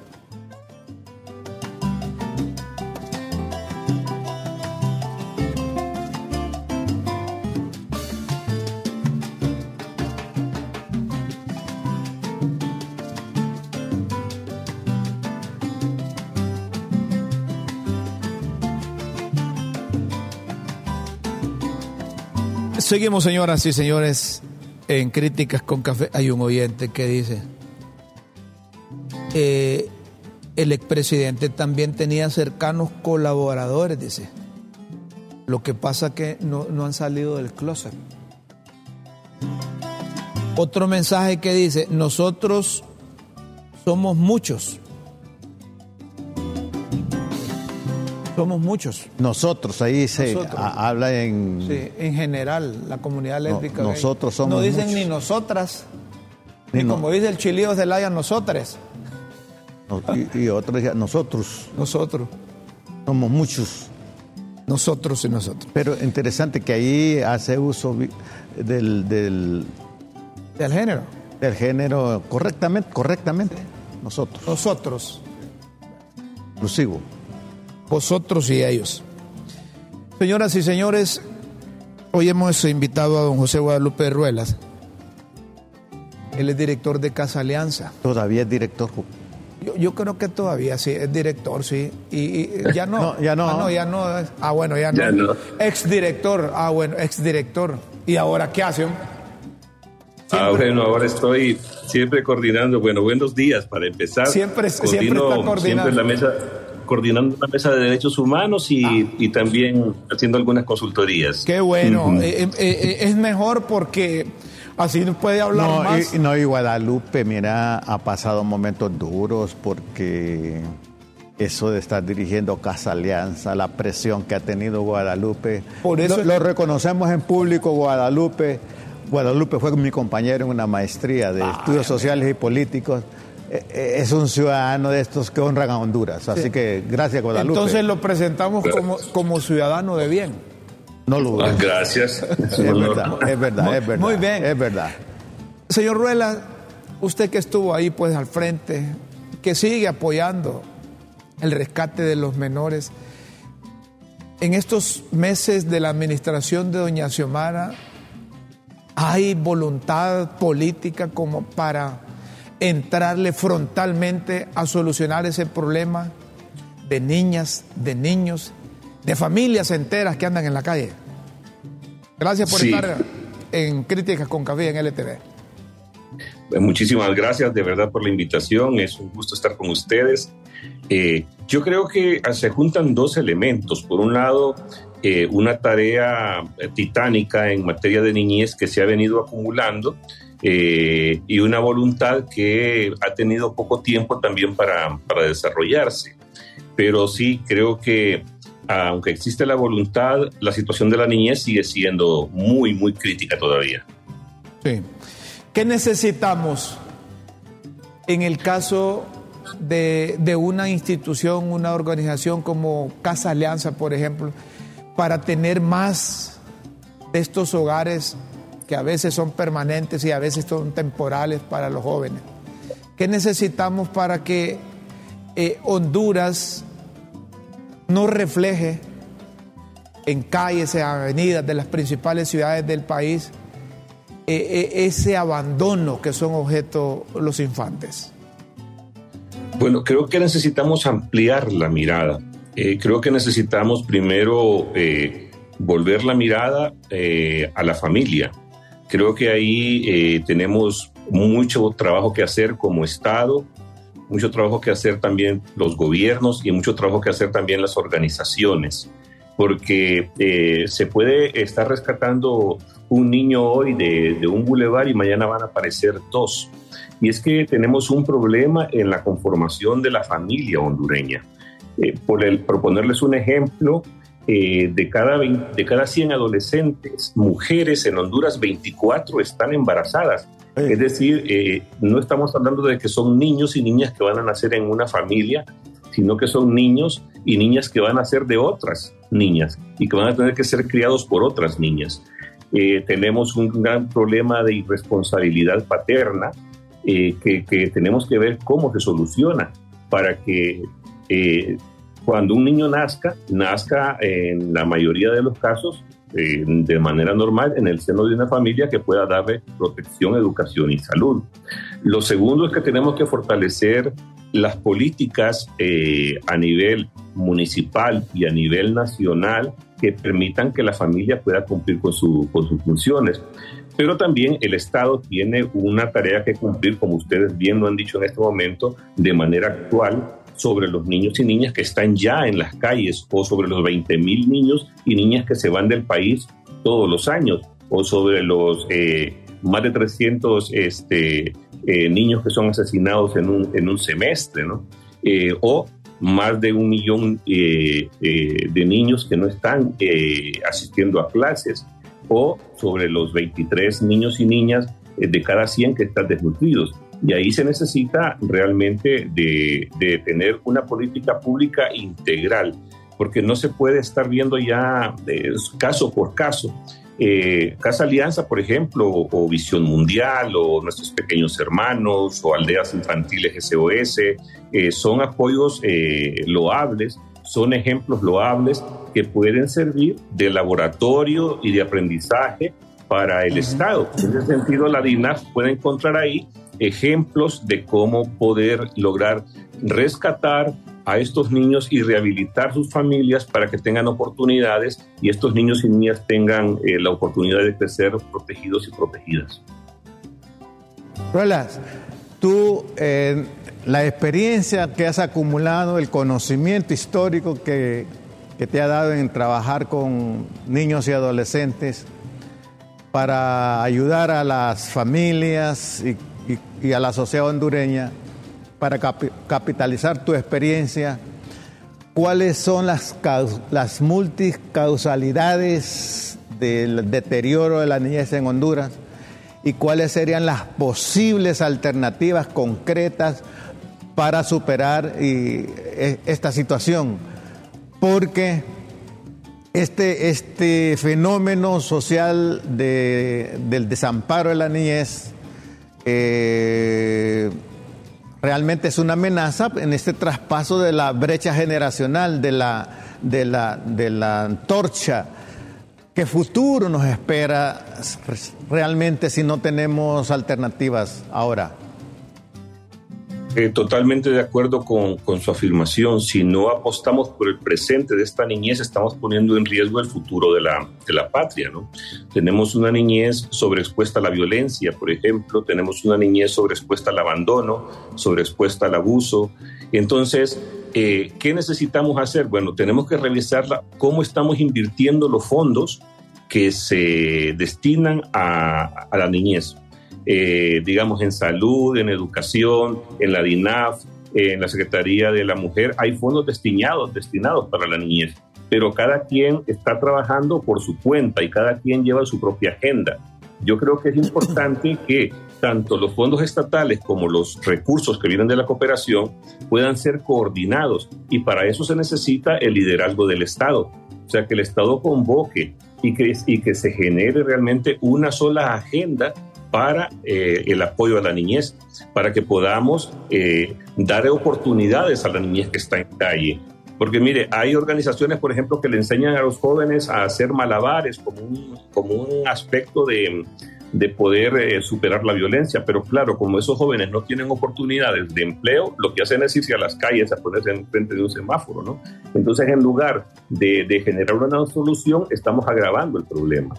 Seguimos, señoras y señores, en Críticas con Café. Hay un oyente que dice, eh, el expresidente también tenía cercanos colaboradores, dice. Lo que pasa que no, no han salido del closet. Otro mensaje que dice, nosotros somos muchos Somos muchos. Nosotros, ahí se habla en... Sí, en general, la comunidad lésbica. nosotros somos No dicen ni nosotras, ni, como dice el chilío de Laya, nosotras. y, otros nosotros. Nosotros. Somos muchos. Nosotros y nosotros. Pero interesante que ahí hace uso del... Del, del género. Del género, correctamente, correctamente. Nosotros. Nosotros. Inclusivo vosotros y ellos. Señoras y señores, hoy hemos invitado a don José Guadalupe Ruelas. Él es director de Casa Alianza. Todavía es director. Yo, creo que todavía sí, es director, sí. Y, ya no. ya no. Ah, no, ya no. Ah, bueno, ya no. Ex director. Ah, bueno, ex director. ¿Y ahora qué hace? Ah, bueno, ahora estoy siempre coordinando. Bueno, buenos días para empezar. Siempre, siempre está coordinando. Siempre en la mesa coordinando una mesa de derechos humanos y, ah. también haciendo algunas consultorías. Qué bueno, eh, eh, eh, es mejor porque así nos puede hablar no, más. Y, no, y Guadalupe, mira, ha pasado momentos duros porque eso de estar dirigiendo Casa Alianza, la presión que ha tenido Guadalupe. Por eso lo, lo reconocemos en público, Guadalupe. Guadalupe fue mi compañero en una maestría de ah, estudios sociales y políticicos eh, eh, es un ciudadano de estos que honran a Honduras. Así que gracias, Guadalupe. Entonces lo presentamos como, como ciudadano de bien. No lo ah, Gracias. Es verdad, es verdad, es verdad. Muy bien. Es verdad. Señor Ruela, usted que estuvo ahí pues al frente, que sigue apoyando el rescate de los menores, en estos meses de la administración de doña Xiomara, ¿hay voluntad política como para entrarle frontalmente a solucionar ese problema de niñas, de niños, de familias enteras que andan en la calle. Gracias por estar en Críticas con Café en LTV. Pues muchísimas gracias de verdad por la invitación, es un gusto estar con ustedes. Eh, yo creo que se juntan dos elementos. Por un lado, eh, una tarea titánica en materia de niñez que se ha venido acumulando eh, y una voluntad que ha tenido poco tiempo también para, para desarrollarse. Pero sí creo que aunque existe la voluntad, la situación de la niñez sigue siendo muy, muy crítica todavía. Sí. ¿Qué necesitamos en el caso de, de, una institución, una organización como Casa Alianza, por ejemplo, para tener más de estos hogares que a veces son permanentes y a veces son temporales para los jóvenes. ¿Qué necesitamos para que eh, Honduras no refleje en calles, y avenidas de las principales ciudades del país eh, eh, ese abandono que son objeto los infantes? Bueno, creo que necesitamos ampliar la mirada. creo que necesitamos primero volver la mirada a la familia, Creo que ahí eh, tenemos mucho trabajo que hacer como Estado, mucho trabajo que hacer también los gobiernos y mucho trabajo que hacer también las organizaciones, porque eh, se puede estar rescatando un niño hoy de, de un bulevar y mañana van a aparecer dos. Y es que tenemos un problema en la conformación de la familia hondureña. Eh, por el, proponerles un ejemplo, eh, de, cada de cada 100 adolescentes, mujeres en Honduras, 24 están embarazadas. Es decir, eh, no estamos hablando de que son niños y niñas que van a nacer en una familia, sino que son niños y niñas que van a ser de otras niñas y que van a tener que ser criados por otras niñas. tenemos un gran problema de irresponsabilidad paterna que, que, tenemos que ver cómo se soluciona para que eh, cuando un niño nazca, nazca en la mayoría de los casos eh, de manera normal en el seno de una familia que pueda darle protección, educación y salud. Lo segundo es que tenemos que fortalecer las políticas eh, a nivel municipal y a nivel nacional que permitan que la familia pueda cumplir con, su, con sus funciones. Pero también el Estado tiene una tarea que cumplir, como ustedes bien lo han dicho en este momento, de manera actual sobre los niños y niñas que están ya en las calles o sobre los 20 mil niños y niñas que se van del país todos los años o sobre los eh, más de 300 este, eh, niños que son asesinados en un, en un semestre. Eh, o más de un millón de niños que no están asistiendo a clases o sobre los 23 niños y niñas de cada 100 que están desnutridos. Y ahí se necesita realmente de, tener una política pública integral, porque no se puede estar viendo ya caso por caso. Eh, Casa Alianza, por ejemplo, o Visión Mundial, o Nuestros Pequeños Hermanos, o Aldeas Infantiles SOS, eh, son apoyos eh, loables, son ejemplos loables que pueden servir de laboratorio y de aprendizaje para el Estado. En ese sentido, la DINAF puede encontrar ahí ejemplos de cómo poder lograr rescatar a estos niños y rehabilitar sus familias para que tengan oportunidades y estos niños y niñas tengan eh, la oportunidad de crecer protegidos y protegidas. Ruelas, tú, eh, la experiencia que has acumulado, el conocimiento histórico que, que te ha dado en trabajar con niños y adolescentes para ayudar a las familias y y, a la sociedad hondureña para capitalizar tu experiencia, cuáles son las, las multicausalidades del deterioro de la niñez en Honduras y cuáles serían las posibles alternativas concretas para superar e, esta situación. Porque este, este fenómeno social del desamparo de la niñez eh, realmente es una amenaza en este traspaso de la brecha generacional, de la, de la, de la antorcha. ¿Qué futuro nos espera realmente si no tenemos alternativas ahora? Eh, totalmente de acuerdo con, con, su afirmación. Si no apostamos por el presente de esta niñez, estamos poniendo en riesgo el futuro de la, de la patria. ¿no? Tenemos una niñez sobreexpuesta a la violencia, por ejemplo, tenemos una niñez sobreexpuesta al abandono, sobreexpuesta al abuso. Entonces, eh, ¿qué necesitamos hacer? Bueno, tenemos que revisar cómo estamos invirtiendo los fondos que se destinan a, a la niñez. Eh, digamos, en salud, en educación, en la DINAF, en la Secretaría de la Mujer, hay fondos destinados, destinados para la niñez, pero cada quien está trabajando por su cuenta y cada quien lleva su propia agenda. Yo creo que es importante que tanto los fondos estatales como los recursos que vienen de la cooperación puedan ser coordinados y para eso se necesita el liderazgo del Estado. O sea, que el Estado convoque y que, y que se genere realmente una sola agenda para eh, el apoyo a la niñez, para que podamos eh, dar oportunidades a la niñez que está en calle. Porque mire, hay organizaciones, por ejemplo, que le enseñan a los jóvenes a hacer malabares como un, como un aspecto de, de poder eh, superar la violencia. Pero claro, como esos jóvenes no tienen oportunidades de empleo, lo que hacen es irse a las calles a ponerse en frente de un semáforo, ¿no? Entonces, en lugar de, de generar una solución, estamos agravando el problema.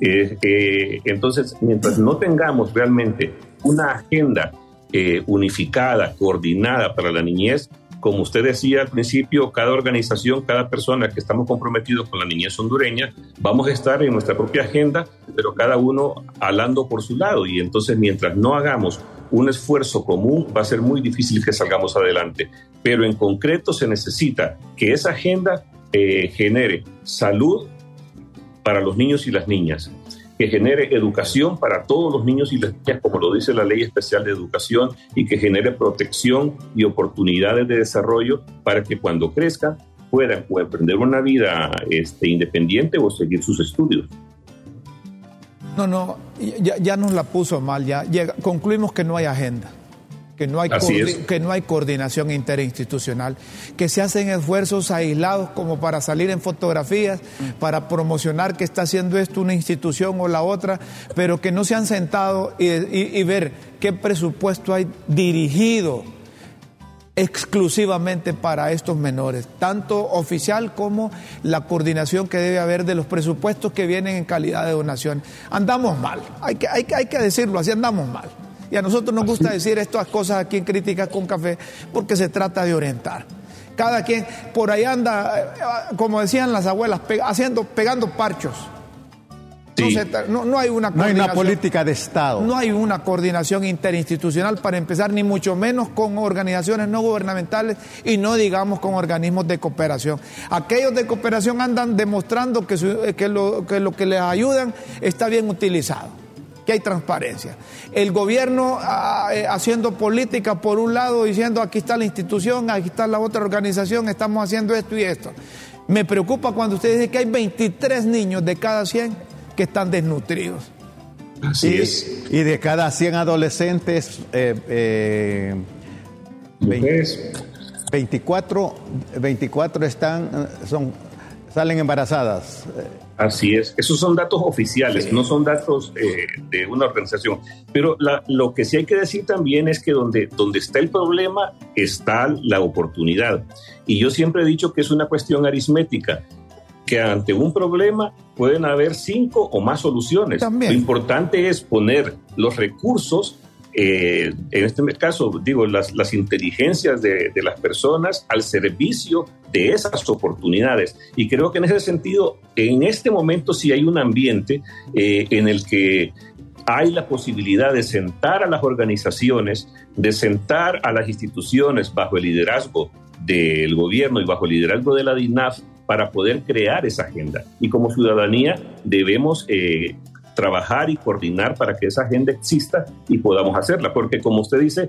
Eh, entonces, mientras no tengamos realmente una agenda eh, unificada, coordinada para la niñez, como usted decía al principio, cada organización, cada persona que estamos comprometidos con la niñez hondureña, vamos a estar en nuestra propia agenda, pero cada uno hablando por su lado. Y entonces, mientras no hagamos un esfuerzo común, va a ser muy difícil que salgamos adelante. Pero en concreto se necesita que esa agenda eh, genere salud para los niños y las niñas, que genere educación para todos los niños y las niñas, como lo dice la Ley Especial de Educación, y que genere protección y oportunidades de desarrollo para que cuando crezcan puedan emprender una vida este, independiente o seguir sus estudios. No, no, ya, ya nos la puso mal, ya concluimos que no hay agenda que no, hay que no hay coordinación interinstitucional, que se hacen esfuerzos aislados como para salir en fotografías, para promocionar que está haciendo esto una institución o la otra, pero que no se han sentado y, ver qué presupuesto hay dirigido exclusivamente para estos menores, tanto oficial como la coordinación que debe haber de los presupuestos que vienen en calidad de donación. Andamos mal, hay que, hay, hay que decirlo así, andamos mal. Y a nosotros nos gusta decir estas cosas aquí en Críticas con Café porque se trata de orientar. Cada quien por ahí anda, eh, como decían las abuelas, haciendo, pegando parchos. No, hay una no hay una política de Estado. No hay una coordinación interinstitucional para empezar, ni mucho menos con organizaciones no gubernamentales y no digamos con organismos de cooperación. Aquellos de cooperación andan demostrando que, que, lo, que lo que les ayudan está bien utilizado que hay transparencia. El gobierno ah, eh, haciendo política por un lado, diciendo aquí está la institución, aquí está la otra organización, estamos haciendo esto y esto. Me preocupa cuando usted dice que hay 23 niños de cada 100 que están desnutridos. Así es. Y de cada 100 adolescentes, eh, 24, eh, 24 están, eh, son, salen embarazadas. Así es, esos son datos oficiales, no son datos eh, de una organización. Pero lo que sí hay que decir también es que donde, donde está el problema está la oportunidad. Y yo siempre he dicho que es una cuestión aritmética, que ante un problema pueden haber cinco o más soluciones. Lo importante es poner los recursos eh, en este caso, digo, las, inteligencias de, de, las personas al servicio de esas oportunidades. Y creo que en ese sentido, en este momento sí hay un ambiente eh, en el que hay la posibilidad de sentar a las organizaciones, de sentar a las instituciones bajo el liderazgo del gobierno y bajo el liderazgo de la DINAF para poder crear esa agenda. Y como ciudadanía debemos eh, trabajar y coordinar para que esa agenda exista y podamos hacerla, porque como usted dice,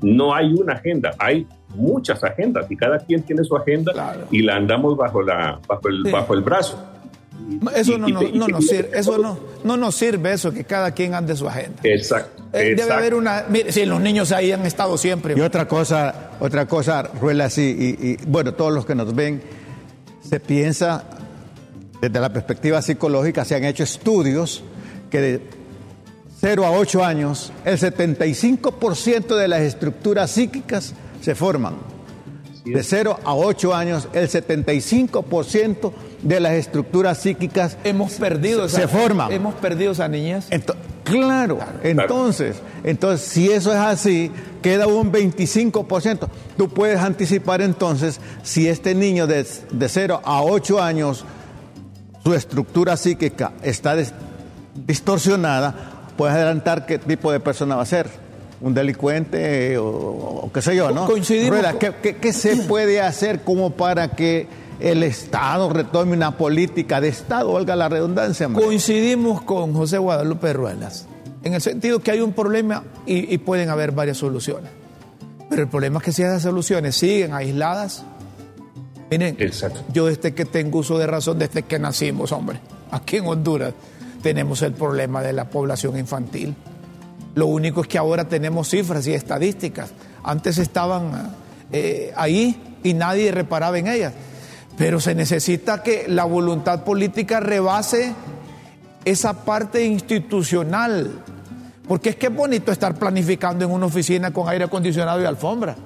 no hay una agenda, hay muchas agendas y cada quien tiene su agenda y la andamos bajo, la, bajo, el, bajo el brazo. Eso, no, no, nos sirve, eso no, no nos sirve eso, que cada quien ande su agenda. Exacto. Eh, debe haber una. Mire, si los niños ahí han estado siempre. Y otra cosa, otra cosa, Ruela, así, y, y bueno, todos los que nos ven, se piensa, desde la perspectiva psicológica, se han hecho estudios que de 0 a 8 años, el 75% de las estructuras psíquicas se forman. De 0 a 8 años, el 75% de las estructuras psíquicas hemos perdido se, forman. Hemos perdido esas niñas. claro, entonces, entonces, si eso es así, queda un 25%. Tú puedes anticipar entonces si este niño de, de 0 a 8 años, su estructura psíquica está distorsionada, puedes adelantar qué tipo de persona va a ser. Un delincuente o, qué sé yo, ¿no? Coincidimos. ¿qué, se puede hacer como para que el Estado retome una política de Estado, valga la redundancia? Coincidimos con José Guadalupe Ruelas, en el sentido que hay un problema y, y pueden haber varias soluciones. Pero el problema es que si esas soluciones siguen aisladas, miren, Exacto. yo desde que tengo uso de razón, desde que nacimos, hombre, aquí en Honduras, tenemos el problema de la población infantil. Lo único es que ahora tenemos cifras y estadísticas. Antes estaban eh, ahí y nadie reparaba en ellas. Pero se necesita que la voluntad política rebase esa parte institucional. Porque es que es bonito estar planificando en una oficina con aire acondicionado y alfombra.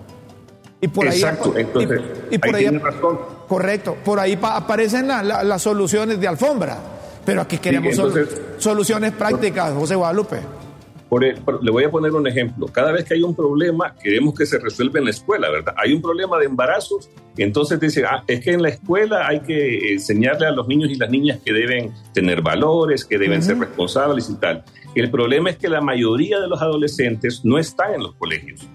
Y por Exacto, ahí, entonces, y, por ahí, razón. Correcto, por ahí aparecen las soluciones de alfombra. Pero aquí queremos soluciones prácticas, José Guadalupe. le voy a poner un ejemplo. Cada vez que hay un problema, queremos que se resuelva en la escuela, ¿verdad? Hay un problema de embarazos, entonces dice, ah, es que en la escuela hay que enseñarle a los niños y las niñas que deben tener valores, que deben ser responsables y tal. El problema es que la mayoría de los adolescentes no están en los colegios.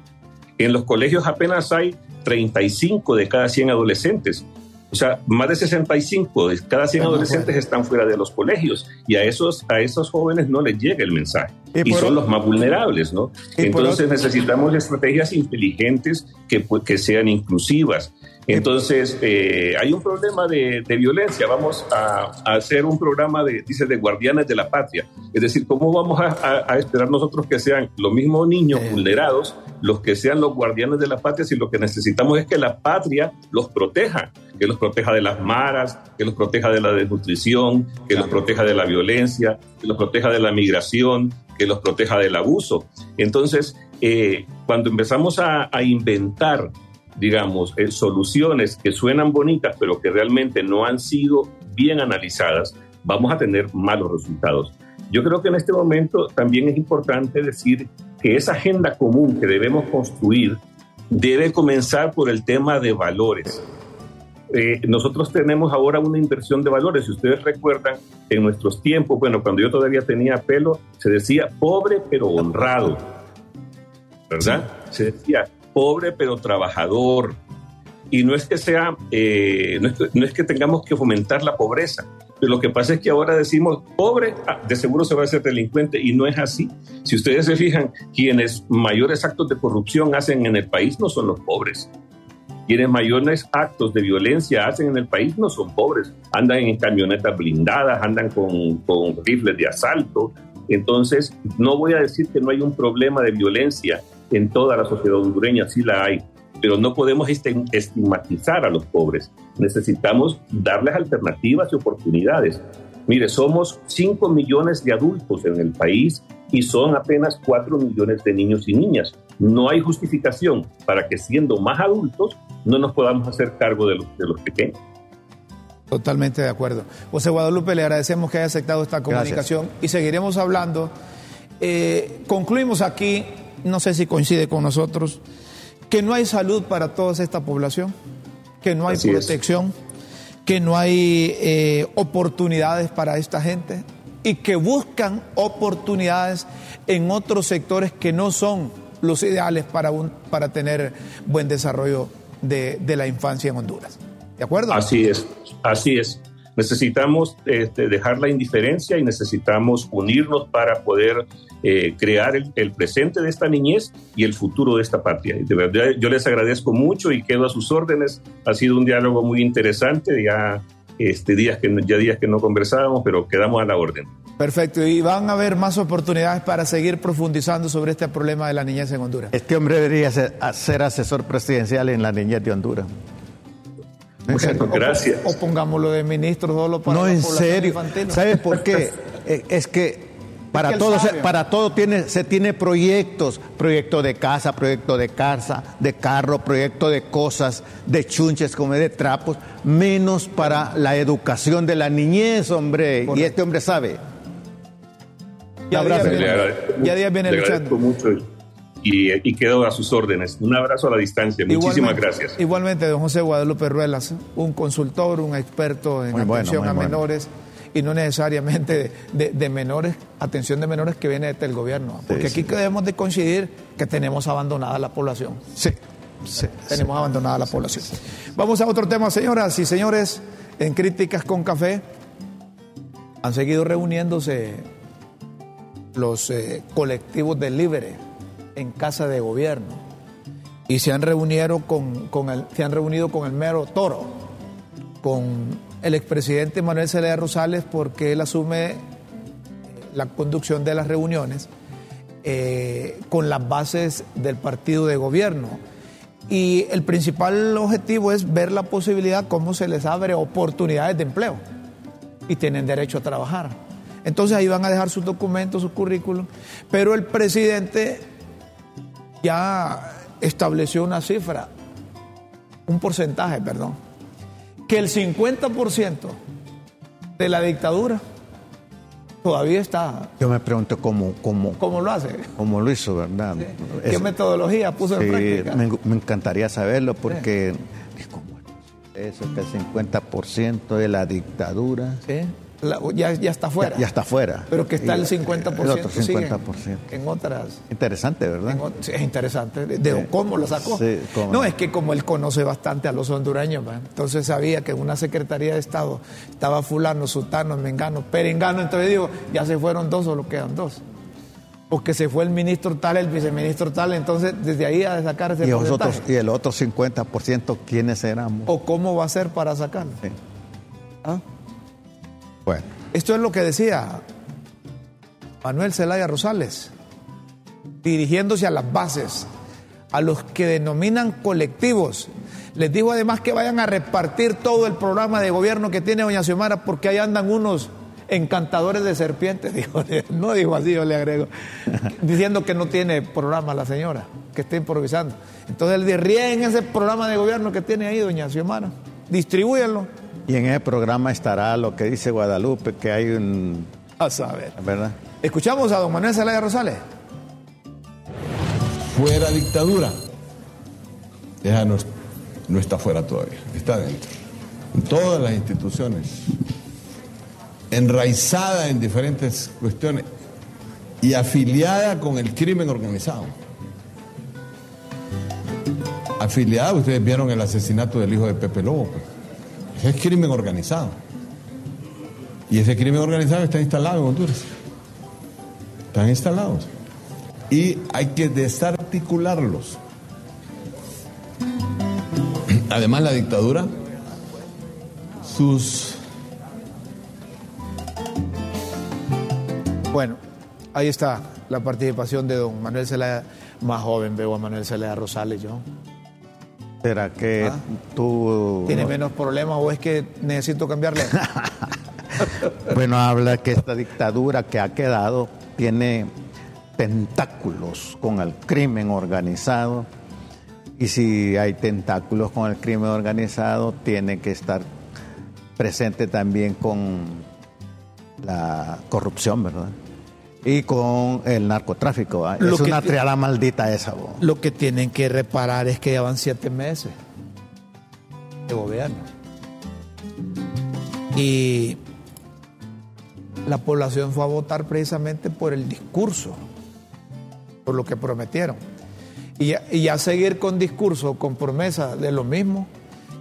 En los colegios apenas hay 35 de cada 100 adolescentes. O sea, más de 65 de cada 100 adolescentes están fuera de los colegios y a esos, a esos jóvenes no les llega el mensaje y, son los más vulnerables, ¿no? Entonces necesitamos estrategias inteligentes que, que sean inclusivas. Entonces, eh, hay un problema de, violencia. Vamos a, hacer un programa de, dice, de guardianes de la patria. Es decir, ¿cómo vamos a, esperar nosotros que sean los mismos niños vulnerados los que sean los guardianes de la patria si lo que necesitamos es que la patria los proteja? Que los proteja de las maras, que los proteja de la desnutrición, que los proteja de la violencia, que los proteja de la migración, que los proteja del abuso. Entonces, eh, cuando empezamos a inventar digamos, eh, soluciones que suenan bonitas, pero que realmente no han sido bien analizadas, vamos a tener malos resultados. Yo creo que en este momento también es importante decir que esa agenda común que debemos construir debe comenzar por el tema de valores. Eh, nosotros tenemos ahora una inversión de valores. Si ustedes recuerdan, en nuestros tiempos, bueno, cuando yo todavía tenía pelo, se decía pobre pero honrado, ¿verdad? Se decía pobre pero trabajador. Y no es que sea, eh, no, es que, tengamos que fomentar la pobreza, pero lo que pasa es que ahora decimos pobre, ah, de seguro se va a ser delincuente y no es así. Si ustedes se fijan, quienes mayores actos de corrupción hacen en el país no son los pobres. Quienes mayores actos de violencia hacen en el país no son pobres. Andan en camionetas blindadas, andan con, con rifles de asalto. Entonces, no voy a decir que no hay un problema de violencia en toda la sociedad hondureña, sí la hay, pero no podemos estigmatizar a los pobres. Necesitamos darles alternativas y oportunidades. Mire, somos 5 millones de adultos en el país y son apenas 4 millones de niños y niñas. No hay justificación para que siendo más adultos no nos podamos hacer cargo de los, de los pequeños. Totalmente de acuerdo. José Guadalupe, le agradecemos que haya aceptado esta comunicación y seguiremos hablando. Eh, concluimos aquí no sé si coincide con nosotros, que no hay salud para toda esta población, que no hay protección, que no hay eh, oportunidades para esta gente y que buscan oportunidades en otros sectores que no son los ideales para, un, para tener buen desarrollo de, de la infancia en Honduras. ¿De acuerdo? Así es, así es. Necesitamos este, dejar la indiferencia y necesitamos unirnos para poder eh, crear el, presente de esta niñez y el futuro de esta patria. De verdad, yo les agradezco mucho y quedo a sus órdenes. Ha sido un diálogo muy interesante. Ya este, días que, ya días que no conversábamos, pero quedamos a la orden. Perfecto, y van a haber más oportunidades para seguir profundizando sobre este problema de la niñez en Honduras. Este hombre debería ser asesor presidencial en la niñez de Honduras. Muchas gracias. O, pongámoslo de ministro solo para No, en serio. ¿Sabes por qué? Eh, es que para todo, se, para todo tiene, se tiene proyectos, proyecto de casa, proyecto de casa, de carro, proyecto de cosas, de chunches, como de trapos, menos para la educación de la niñez, hombre. Y este hombre sabe. Ya, día viene, luchando. mucho y, quedo a sus órdenes. Un abrazo a la distancia. Muchísimas gracias. Igualmente, don José Guadalupe Ruelas, un consultor, un experto en atención a menores y no necesariamente de, menores, atención de menores que viene desde el gobierno. Porque aquí debemos de coincidir que tenemos abandonada la población. Sí, sí tenemos abandonada la población. Vamos a otro tema, señoras y señores. En Críticas con Café han seguido reuniéndose los eh, colectivos de Libre en casa de gobierno y se han reunido con, con el, se han reunido con el mero Toro, con el expresidente Manuel Zelaya Rosales, porque él asume la conducción de las reuniones eh, con las bases del partido de gobierno. Y el principal objetivo es ver la posibilidad, cómo se les abre oportunidades de empleo y tienen derecho a trabajar. Entonces ahí van a dejar sus documentos, sus currículum, pero el presidente ya estableció una cifra, un porcentaje, perdón, que el 50% de la dictadura Todavía está. Yo me pregunto cómo, cómo, ¿Cómo lo hace? cómo lo hizo, ¿verdad? ¿Qué Es- metodología puso en sí, práctica? me, me encantaría saberlo porque es como eso, que el 50% de la dictadura Sí, la- ya, ya está fuera. ya, ya está fuera. Pero que está Y el 50%. El otro sigue en- 50%. En, otras. Interesante, ¿verdad? en es interesante. De, Sí. cómo lo sacó. Sí, cómo. No, es que como él conoce bastante a los hondureños, ¿va? entonces sabía que en una Secretaría de Estado estaba fulano, sutano, mengano, perengano, entonces digo, ya se fueron dos, solo quedan dos. Porque se fue el ministro tal, el viceministro tal, entonces desde ahí a sacar ese y, otros- y el otro 50%, ¿quiénes éramos? O cómo va a ser para sacarlo. Sí. ¿Ah? Bueno, Esto es lo que decía Manuel Zelaya Rosales, dirigiéndose a las bases, a los que denominan colectivos. Les dijo además que vayan a repartir todo el programa de gobierno que tiene Doña Xiomara porque ahí andan unos encantadores de serpientes. No dijo así, yo le agrego, diciendo que no tiene programa la señora, que está improvisando. Entonces él dice, rieguen ese programa de gobierno que tiene ahí Doña Xiomara, distribúyenlo. Y en ese programa estará lo que dice Guadalupe, que hay un... A saber. ¿Verdad? Escuchamos a don Manuel Zelaya Rosales. fuera dictadura. Esa no, no está fuera todavía, está dentro. En todas las instituciones, enraizada en diferentes cuestiones y afiliada con el crimen organizado. Afiliada, ustedes vieron el asesinato del hijo de Pepe Lobo. pues. Es crimen organizado. Y ese crimen organizado está instalado en Honduras. Están instalados y hay que desarticularlos. Además, la dictadura, sus Bueno, ahí está la participación de don Manuel Zelaya, más joven veo a Manuel Zelaya Rosales yo. ¿Será que Ah. tú... ¿Tiene menos problemas o es que necesito cambiarle? Bueno, habla que esta dictadura que ha quedado tiene tentáculos con el crimen organizado. Y si hay tentáculos con el crimen organizado, tiene que estar presente también con la corrupción, ¿verdad? Y con el narcotráfico. Es una triada maldita esa. Lo que tienen que reparar es que ya van siete meses de gobierno. Y la población fue a votar precisamente por el discurso, por lo que prometieron. Y y ya seguir con discurso, con promesa de lo mismo,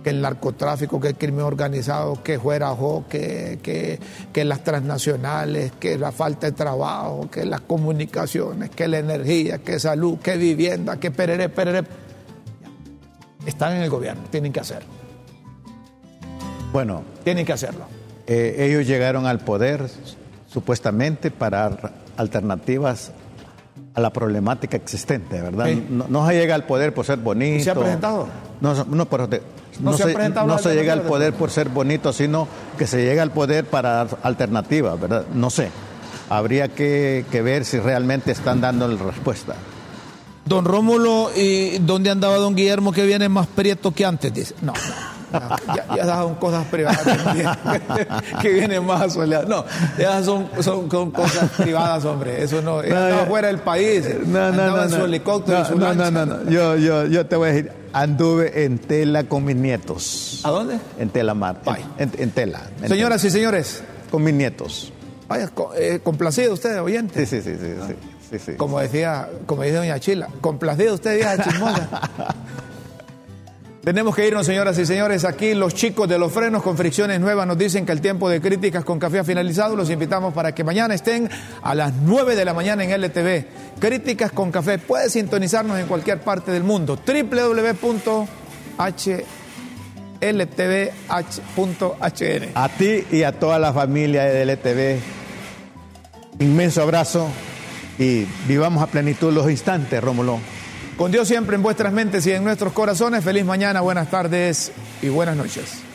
que el narcotráfico, que el crimen organizado, que fuera jo, que, que, que las transnacionales, que la falta de trabajo, que las comunicaciones, que la energía, que salud, que vivienda, que perere, perere. Están en el gobierno, tienen que hacerlo. Bueno, Tienen que hacerlo. Eh, ellos llegaron al poder supuestamente para alternativas a la problemática existente, ¿verdad? Sí. No, no se llega al poder por ser bonito. ¿Se ha presentado? No, no, pero te- No no se no se llega al poder por ser bonito, sino que se llega al poder para dar alternativas, ¿verdad? No sé. Habría que, que ver si realmente están dando la respuesta. Don Rómulo, ¿y dónde andaba don Guillermo que viene más prieto que antes? Dice, no, no, ya, ya son cosas privadas también, que viene más soleado. No, ya son, son, son cosas privadas, hombre. Eso no, ya. fuera del país, andaba en su helicóptero y no, su no, no, no, no. Yo, yo, yo te voy a decir, anduve en tela con mis nietos. ¿A dónde? En tela mar. En, en tela. en Señoras y señores. Con mis nietos. vaya, eh, complacido usted, oyente. Sí, sí, sí, sí, sí, sí, sí. Como decía, como dice doña Chila, complacido usted, vieja chismosa. Tenemos que irnos, señoras y señores. Aquí los chicos de los frenos con fricciones nuevas nos dicen que el tiempo de críticas con café ha finalizado. Los invitamos para que mañana estén a las 9 de la mañana en LTV. Críticas con café. Puede sintonizarnos en cualquier parte del mundo. www.hltvh.hn. A ti y a toda la familia de DLTV, inmenso abrazo y vivamos a plenitud los instantes, Rómulo. Con Dios siempre en vuestras mentes y en nuestros corazones. Feliz mañana, buenas tardes y buenas noches.